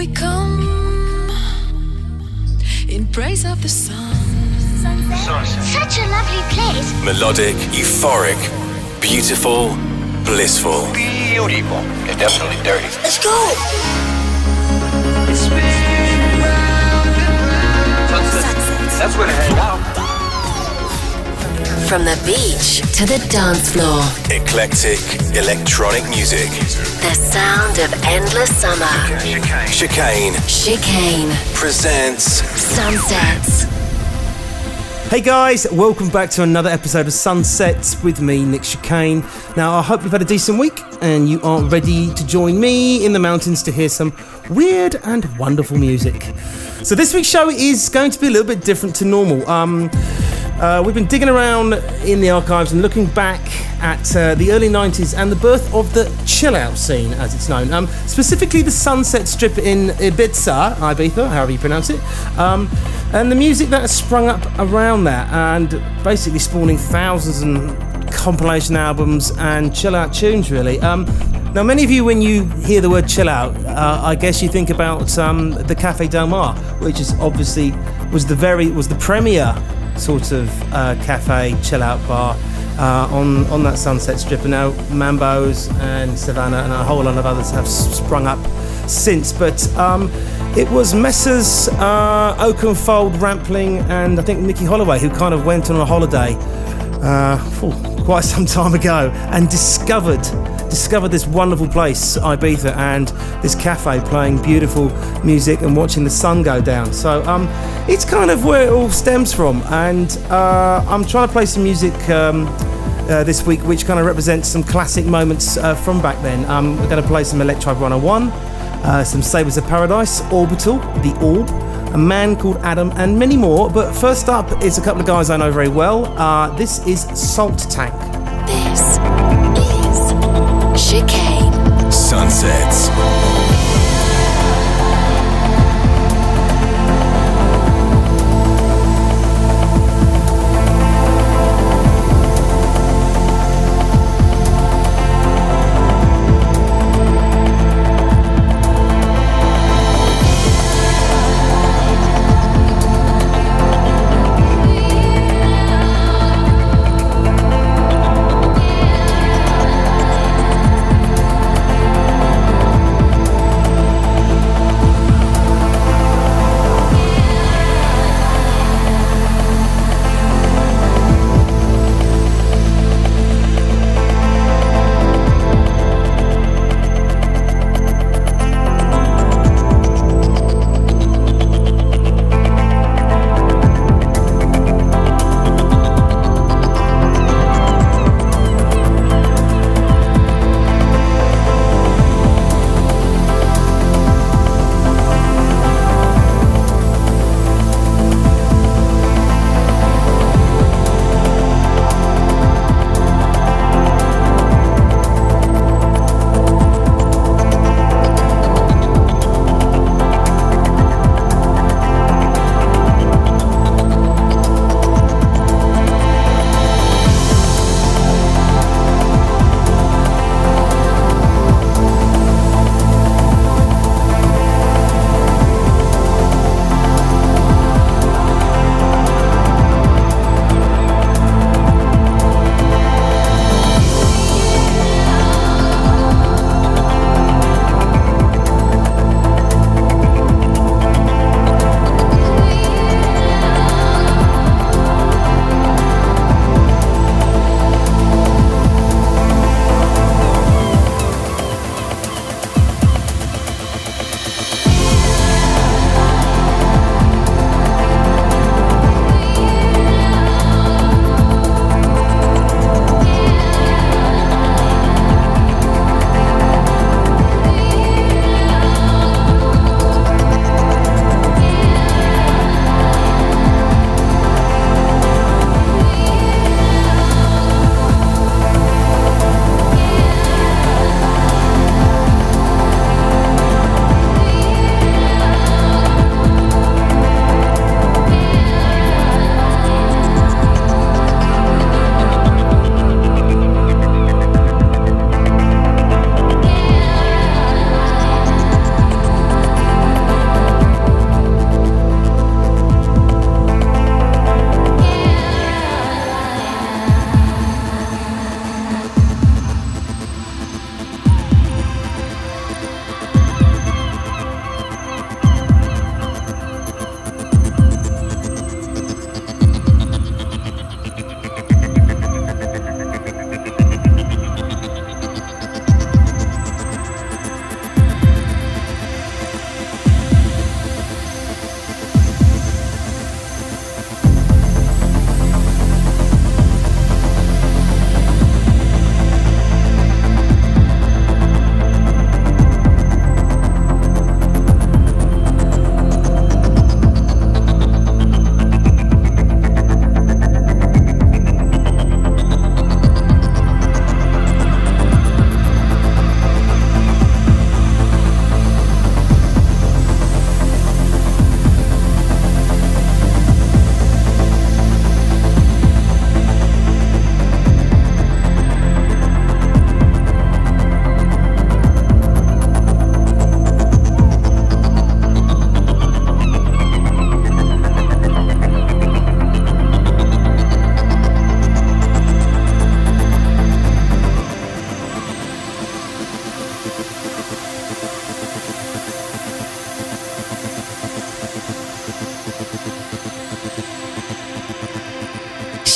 we come in praise of the sun. Such a lovely place. Melodic, euphoric, beautiful, blissful. Beautiful. It's definitely dirty. Let's go. That's where to hang out. From the beach to the dance floor, Eclectic, electronic music. the sound of endless summer. Chicane Chicane presents Sunsets. Hey guys, welcome back to another episode of Sunsets with me, Nick Chicane. Now, I hope you've had a decent week and you are ready to join me in the mountains to hear some weird and wonderful music. So, this week's show is going to be a little bit different to normal. Um, uh, we've been digging around in the archives and looking back at uh, the early 90s and the birth of the chill out scene, as it's known. Um, specifically, the Sunset Strip in Ibiza, Ibiza, however you pronounce it, um, and the music that has sprung up around that, and basically spawning thousands and compilation albums and chill out tunes, really. Um, now, many of you, when you hear the word chill out, uh, I guess you think about um, the Cafe Del Mar, which is obviously was the very was the premier sort of uh, cafe chill out bar uh, on on that Sunset Strip. And now Mambo's and Savannah and a whole lot of others have sprung up since. But um, it was Messrs. Uh, Oakenfold, Rampling, and I think Nicky Holloway who kind of went on a holiday uh, quite some time ago and discovered discovered this wonderful place, Ibiza, and this cafe playing beautiful music and watching the sun go down. So um, it's kind of where it all stems from, and uh, I'm trying to play some music. Um, uh, this week, which kind of represents some classic moments uh, from back then. Um, we're going to play some Electribe 101, uh, some Sabres of Paradise, Orbital, The Orb, a man called Adam, and many more. But first up is a couple of guys I know very well. Uh, this is Salt Tank. This is Chicane. Sunsets.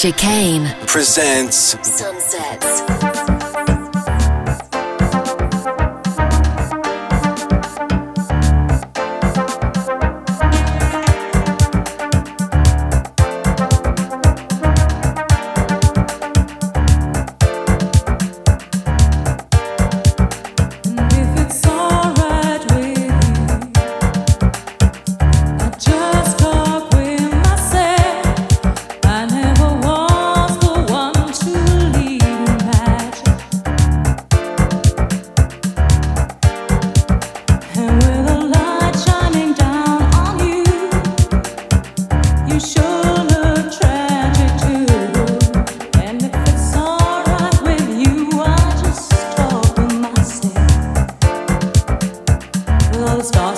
Chicane presents Sunsets. stop.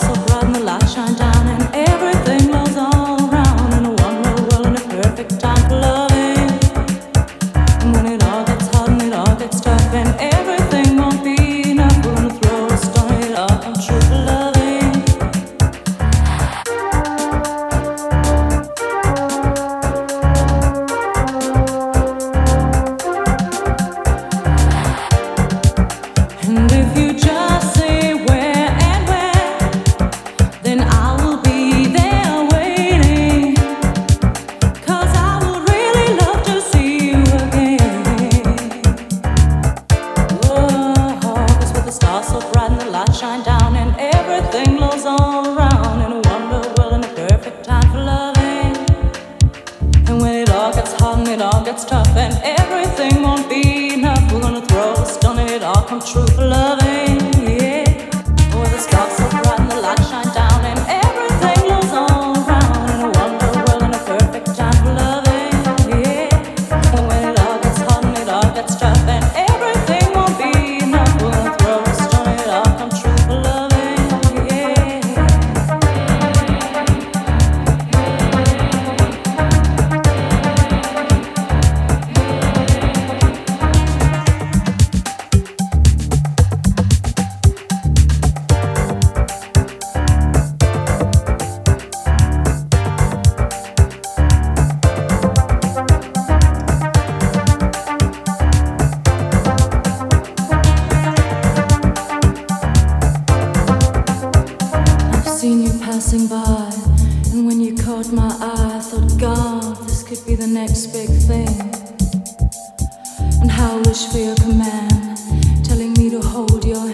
could be the next big thing. And how wish for your command, telling me to hold your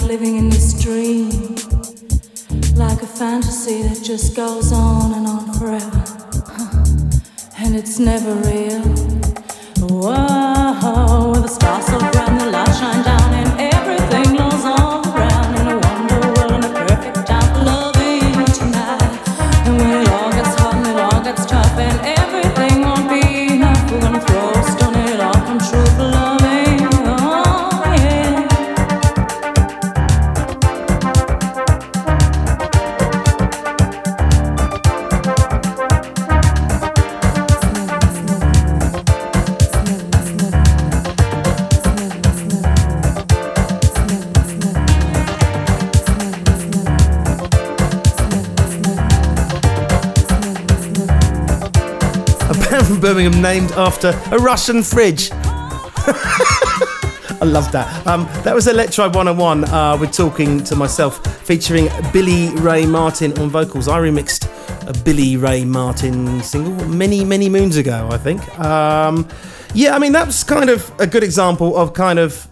like living in this dream, like a fantasy that just goes on and on forever. And it's never real. Named after a Russian fridge. I love that. Um, that was Electribe 101 uh, with Talking to Myself, featuring Billie Ray Martin on vocals. I remixed a Billie Ray Martin single many, many moons ago, I think. Um, yeah, I mean, that's kind of a good example of kind of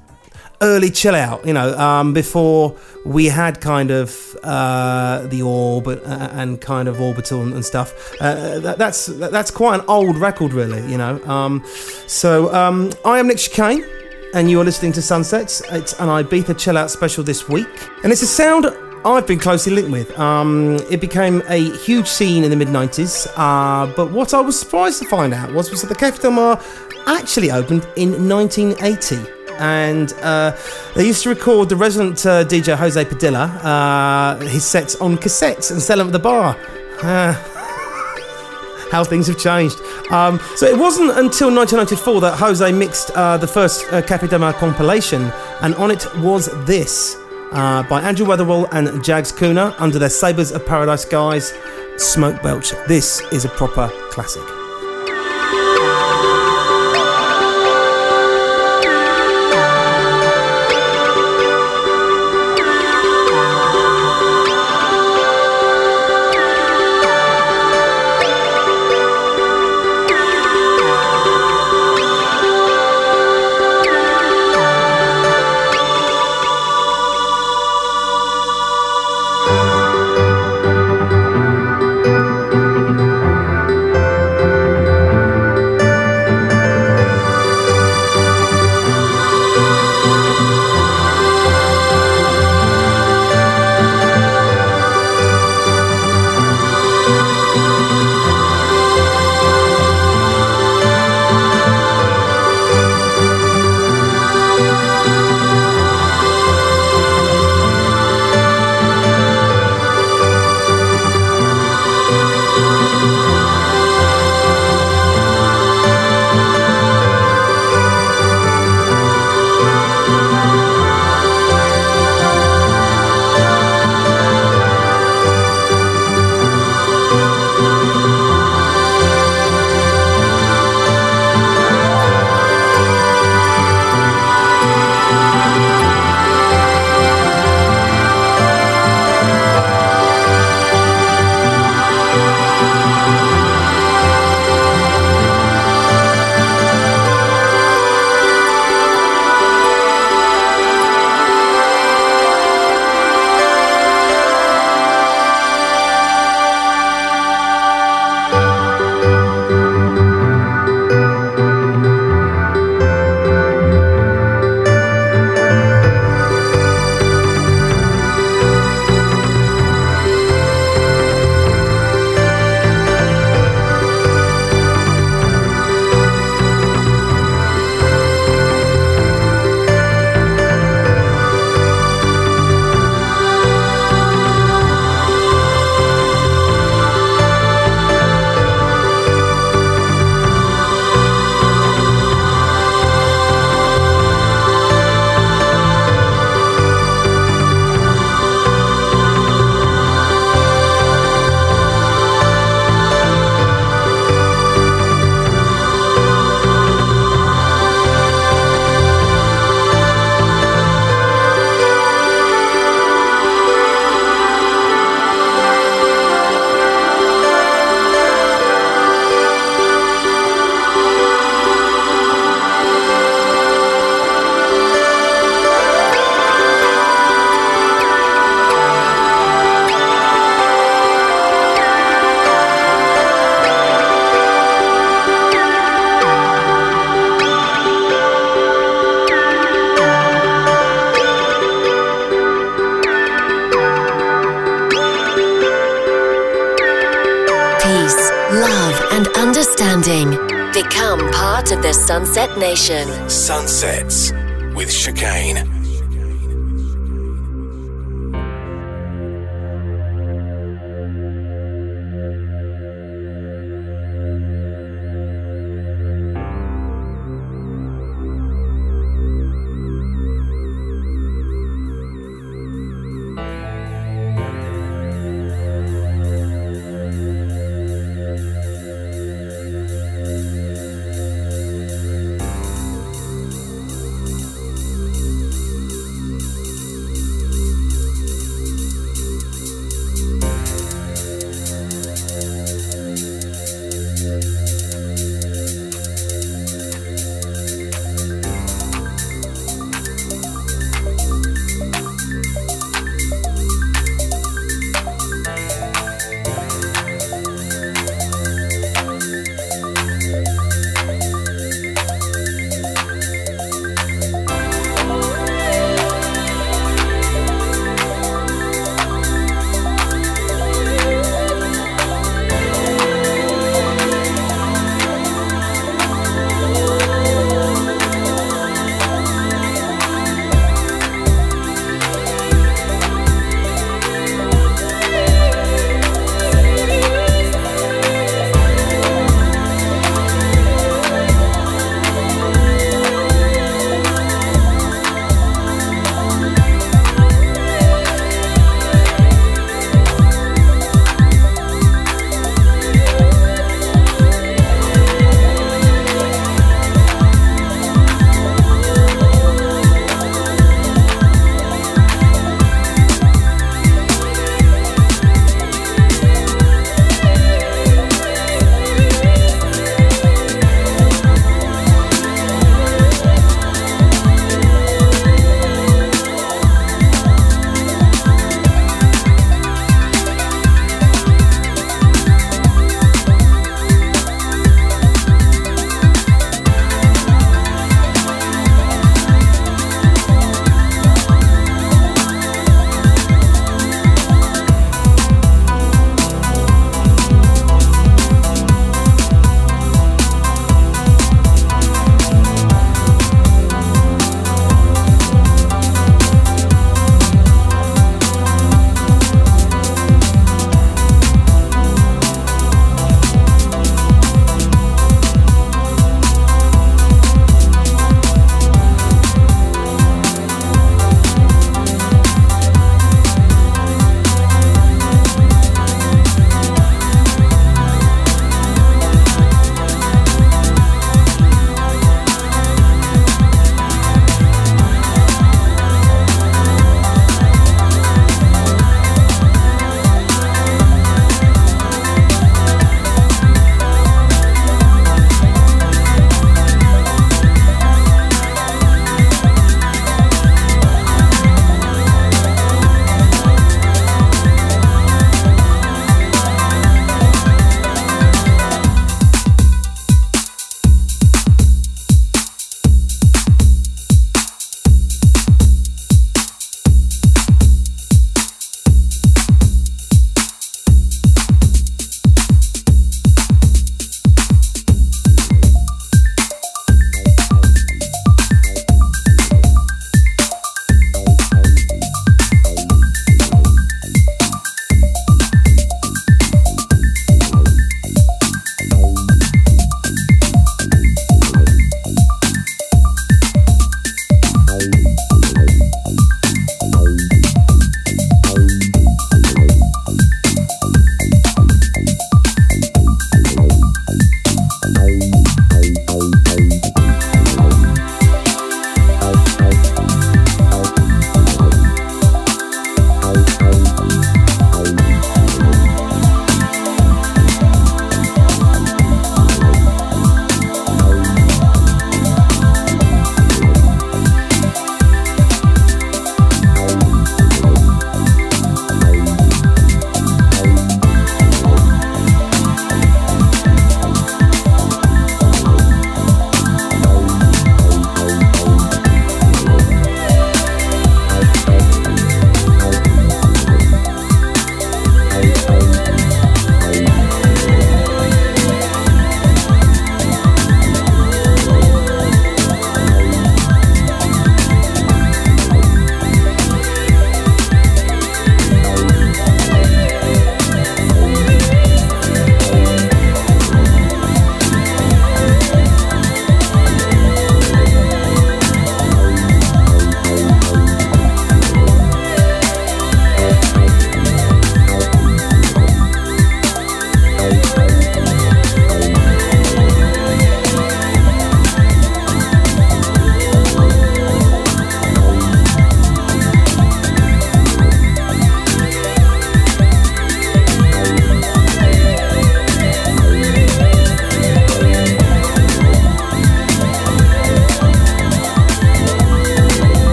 early chill out, you know, um, before we had kind of uh, the orb uh, and kind of orbital and, and stuff. Uh, that, that's that's quite an old record, really, you know. Um, so um, I am Nick Chicane. And you are listening to Sunsets. It's an Ibiza chill out special this week. And it's a sound I've been closely linked with. Um, it became a huge scene in the mid 90s. Uh, but what I was surprised to find out was, was that the Cafe Del Mar actually opened in 1980 and uh, they used to record the resident uh, DJ Jose Padilla uh, his sets on cassettes and sell them at the bar. How things have changed. Um, so it wasn't until 1994 that Jose mixed uh, the first uh, Mar compilation, and on it was this uh, by Andrew Weatherall and Jagz Kooner under their Sabres of Paradise guys, Smokebelch. This is a proper classic. Become part of the Sunset Nation. Sunsets with Chicane.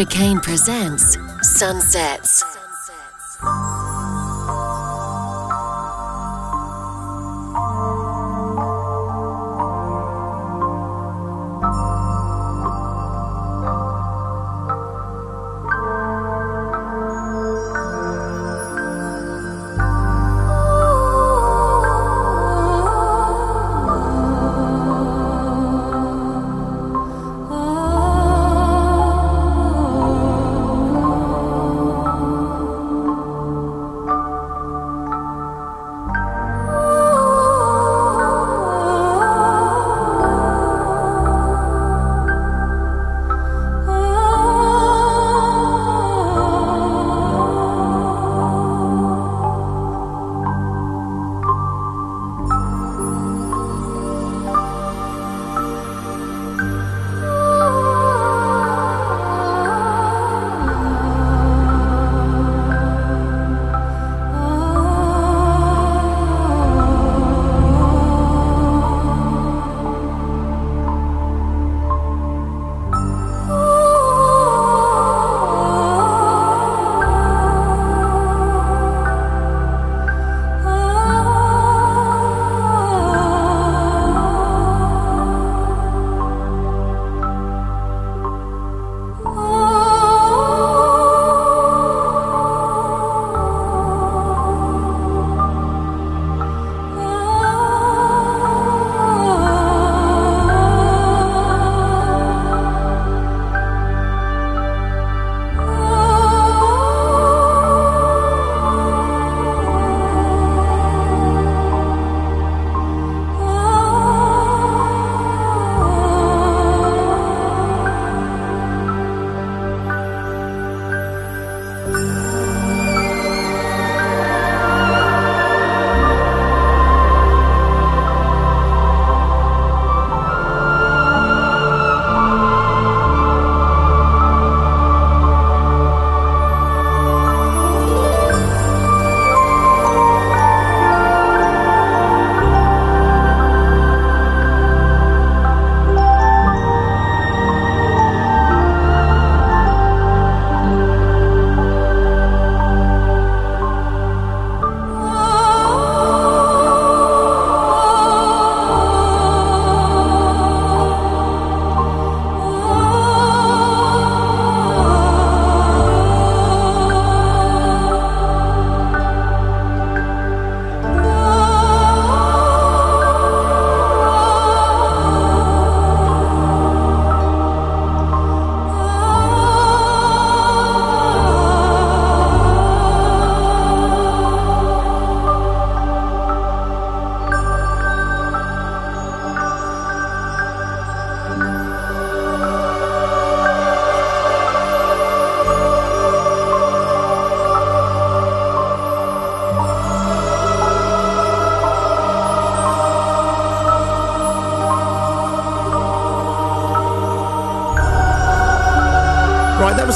Chicane presents Sunsets.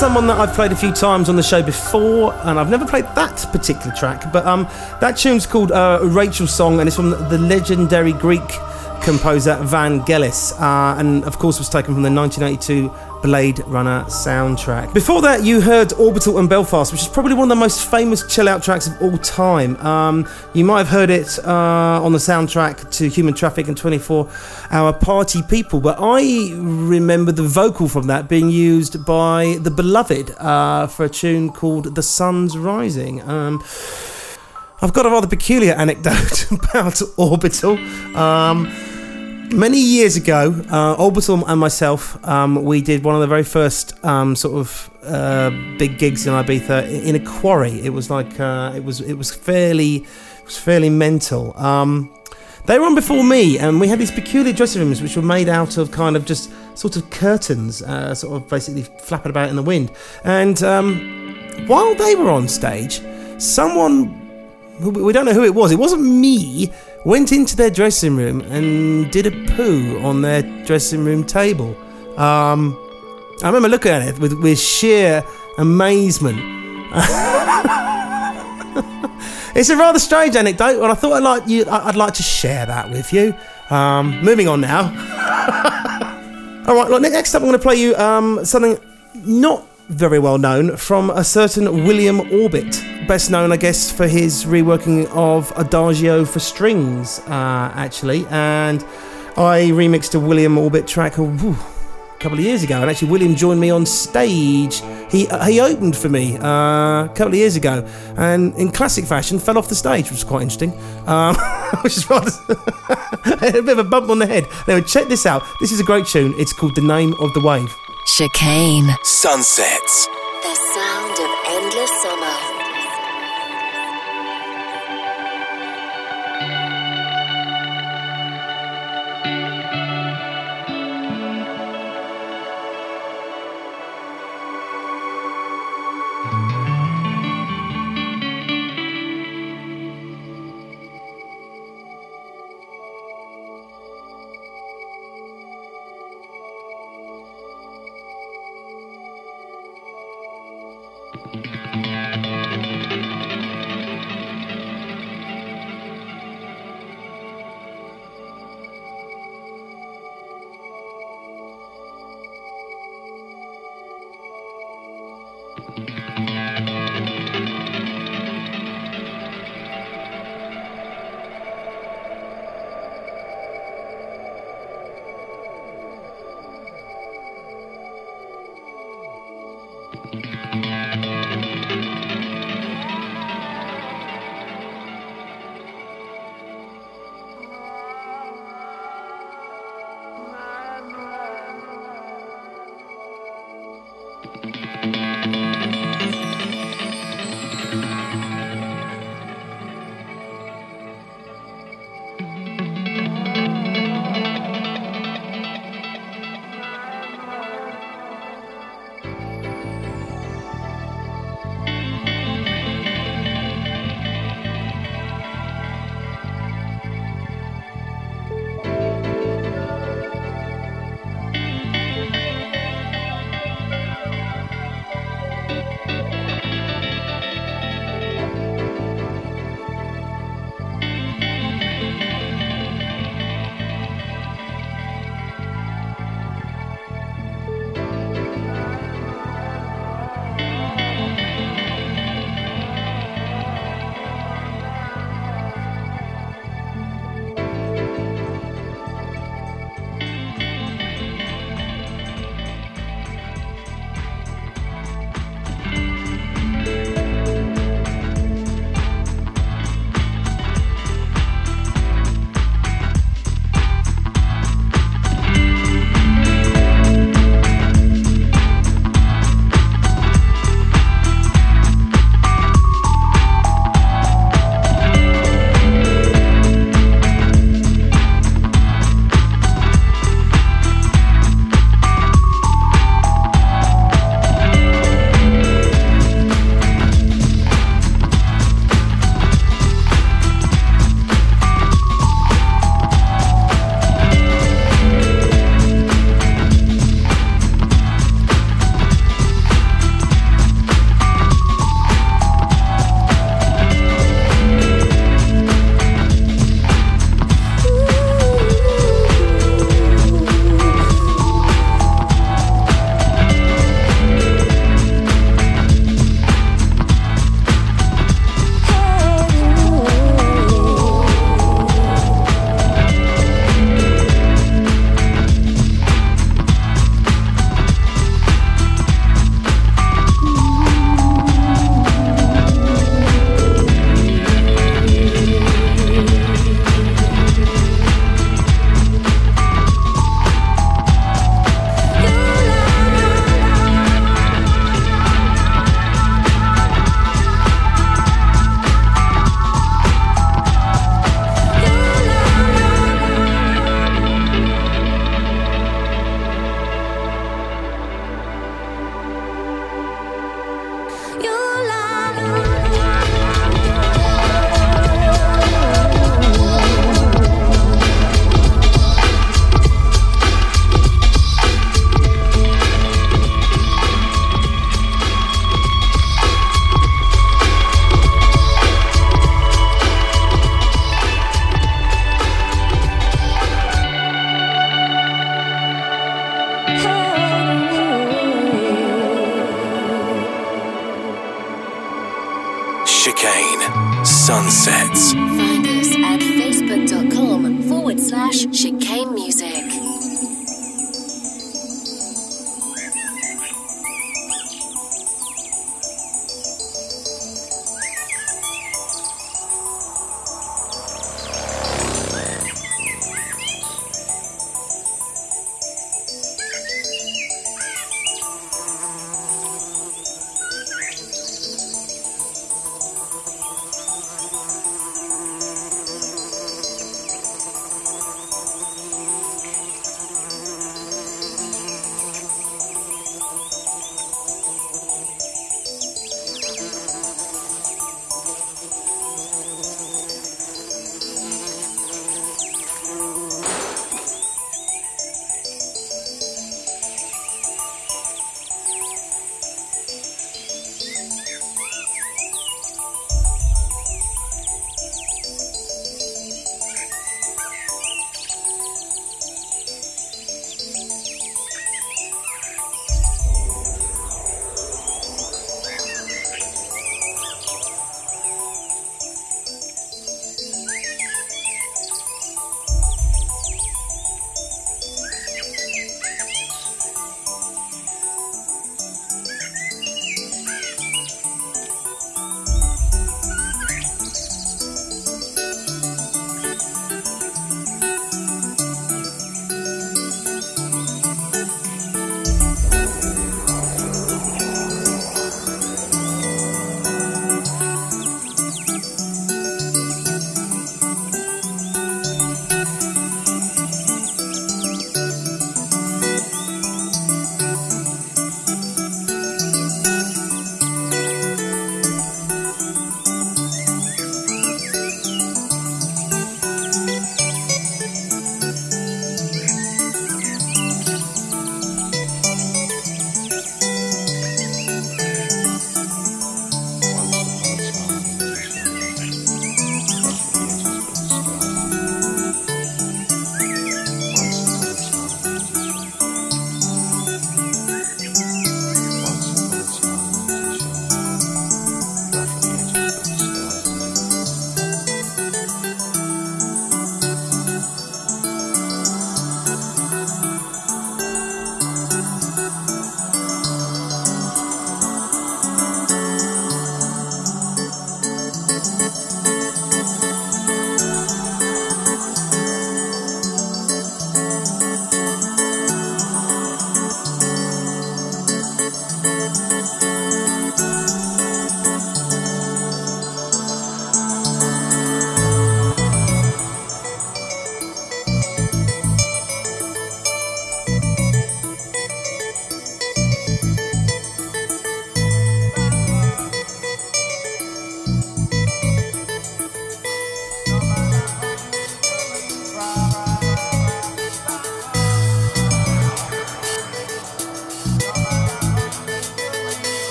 Someone that I've played a few times on the show before, and I've never played that particular track. But um, that tune's called uh, Rachel's Song, and it's from the legendary Greek composer Vangelis, uh, and of course was taken from the 1982 Blade Runner soundtrack. Before that, you heard Orbital and Belfast, which is probably one of the most famous chill out tracks of all time. Um, you might have heard it uh, on the soundtrack to Human Traffic and 24 Hour Party People, but I remember the vocal from that being used by The Beloved uh, for a tune called The Sun's Rising. Um, I've got a rather peculiar anecdote about Orbital. Um, many years ago, uh, Orbital and myself, um, we did one of the very first um, sort of uh, big gigs in Ibiza in a quarry. It was like uh, it was it was fairly it was fairly mental. Um, they were on before me, and we had these peculiar dressing rooms which were made out of kind of just sort of curtains, uh, sort of basically flapping about in the wind. And um, while they were on stage, someone we don't know who it was. It wasn't me. Went into their dressing room and did a poo on their dressing room table. Um, I remember looking at it with, with sheer amazement. it's a rather strange anecdote, and I thought I'd like you. I'd like to share that with you. Um, moving on now. All right. Look, next up, I'm going to play you um, something not very well known from a certain William Orbit, best known, I guess, for his reworking of Adagio for strings, uh, actually. And I remixed a William Orbit track a couple of years ago, and actually William joined me on stage. He uh, he opened for me uh, a couple of years ago, and in classic fashion, fell off the stage, which was quite interesting. Um, which is rather a bit of a bump on the head. Anyway, check this out. This is a great tune. It's called "The Name of the Wave." Chicane. Sunsets.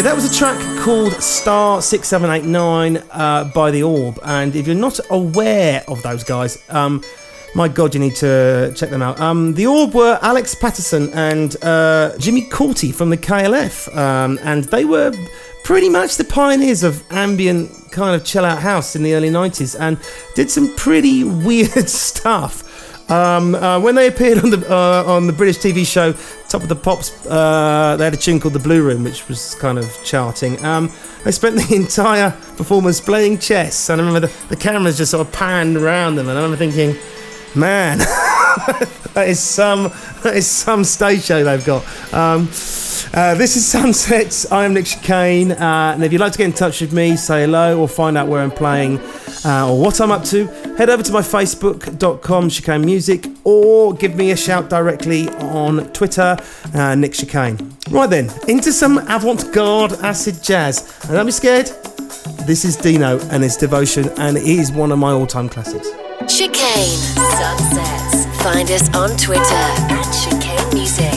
Okay, that was a track called Star 6789 uh, by The Orb. And if you're not aware of those guys, um, my God, you need to check them out. Um, the Orb were Alex Paterson and uh, Jimmy Cauty from the KLF. Um, and they were pretty much the pioneers of ambient kind of chill out house in the early 90s and did some pretty weird stuff. Um, uh, when they appeared on the uh, on the British TV show Top of the Pops, uh, they had a tune called "The Blue Room," which was kind of charting. Um, they spent the entire performance playing chess, and I remember the, the cameras just sort of panned around them, and I remember thinking, "Man, that is some that is some stage show they've got." Um, uh, this is Sunsets. I am Nick Chicane, uh, and if you'd like to get in touch with me, say hello, or find out where I'm playing uh, or what I'm up to, head over to my Facebook.com Chicane Music, or give me a shout directly on Twitter, uh, Nick Chicane. Right then, into some avant-garde acid jazz, and don't be scared. This is D*Note and his Devotion, and it is one of my all-time classics. Chicane Sunsets. Find us on Twitter at Chicane Music.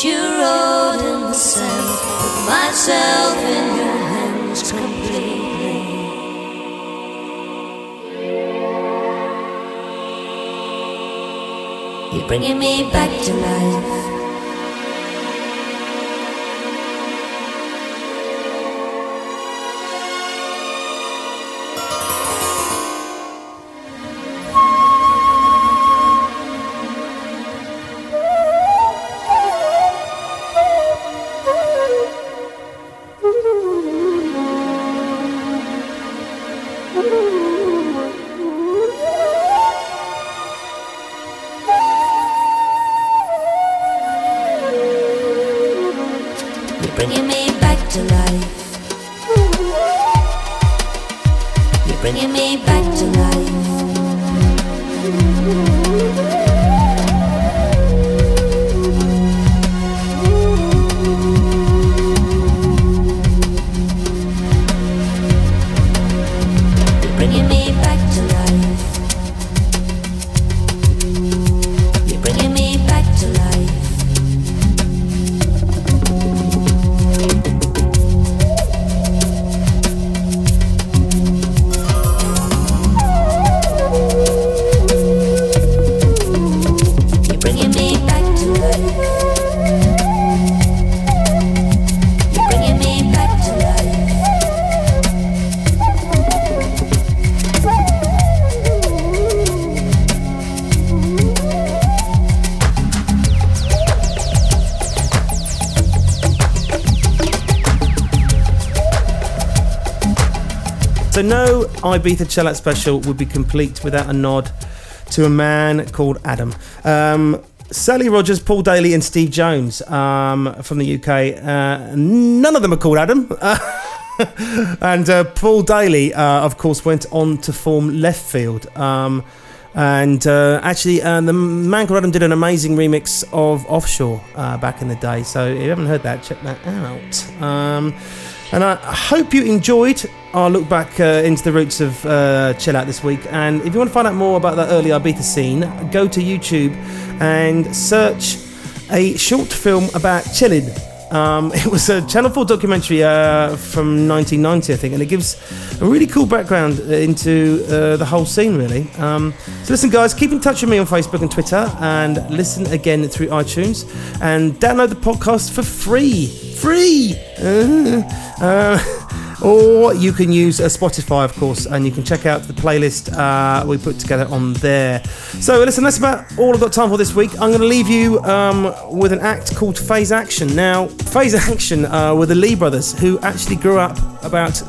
you wrote in the sand. Put myself in your hands completely. You're bringing me back to life. So no Ibiza Chill Out special would be complete without a nod to a man called Adam. Um, Sally Rogers, Paul Daley, and Steve Jones um, from the UK. Uh, none of them are called Adam. and uh, Paul Daley, uh, of course, went on to form Leftfield. Um, and uh, actually, uh, the man called Adam did an amazing remix of Offshore uh, back in the day. So if you haven't heard that, check that out. Um, and I hope you enjoyed our look back uh, into the roots of uh, Chill Out this week. And if you want to find out more about that early Ibiza scene, go to YouTube and search a short film about chilling. Um, it was a Channel 4 documentary uh, from 1990, I think, and it gives a really cool background into uh, the whole scene, really. Um, so, listen, guys, keep in touch with me on Facebook and Twitter, and listen again through iTunes, and download the podcast for free. Free! Uh, or you can use a Spotify, of course, and you can check out the playlist uh, we put together on there. So, listen, that's about all I've got time for this week. I'm going to leave you um, with an act called Faze Action. Now, Faze Action uh, were the Lee brothers who actually grew up about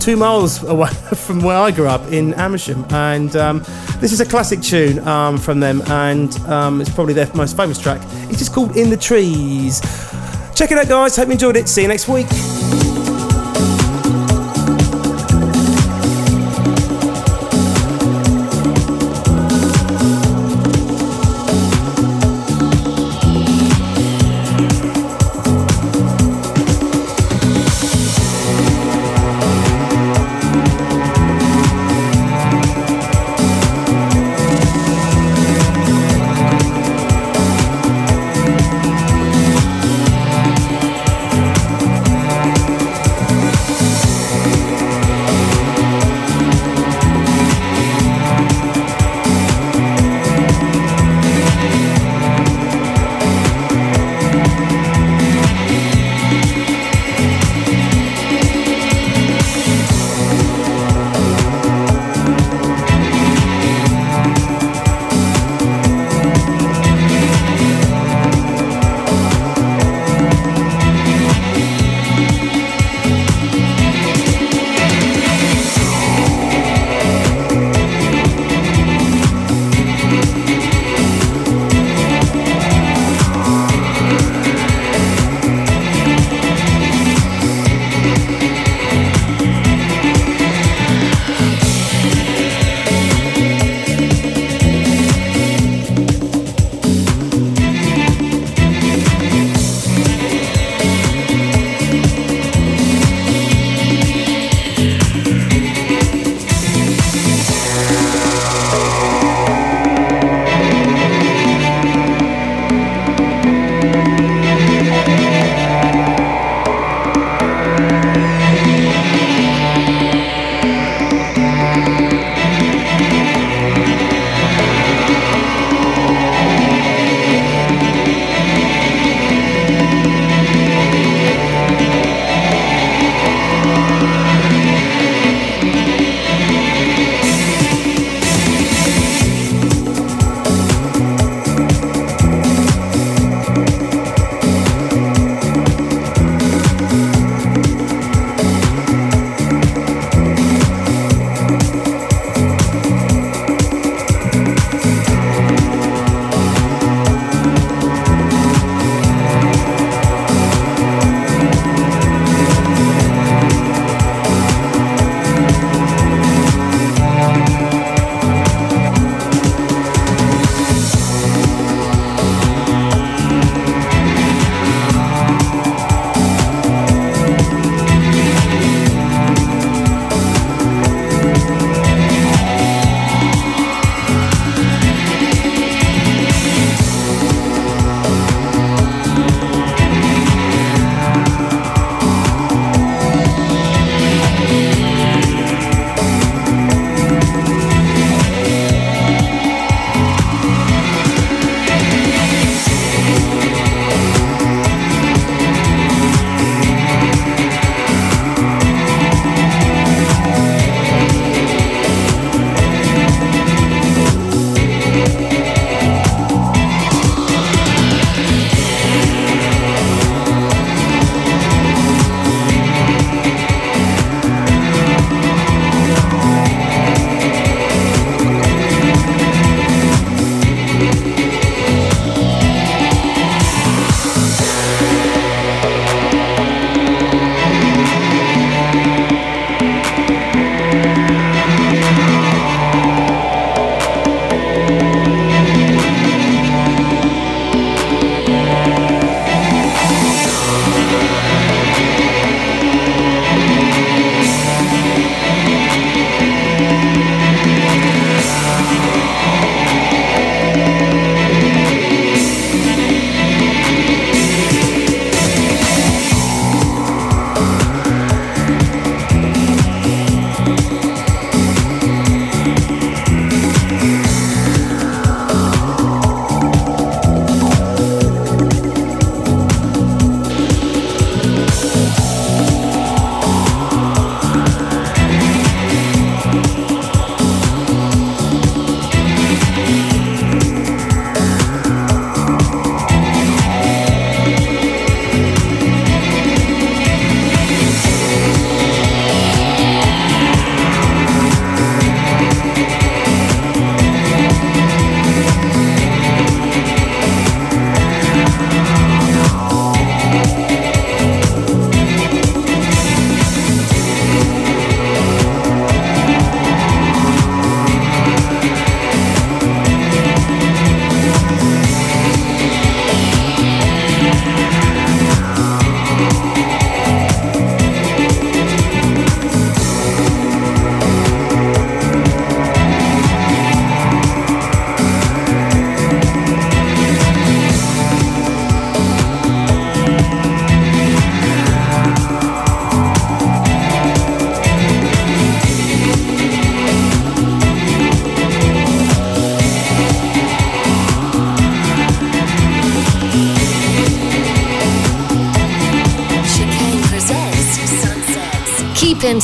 two miles away from where I grew up in Amersham, and um, this is a classic tune um, from them, and um, it's probably their most famous track. It's just called In the Trees. Check it out, guys. Hope you enjoyed it. See you next week.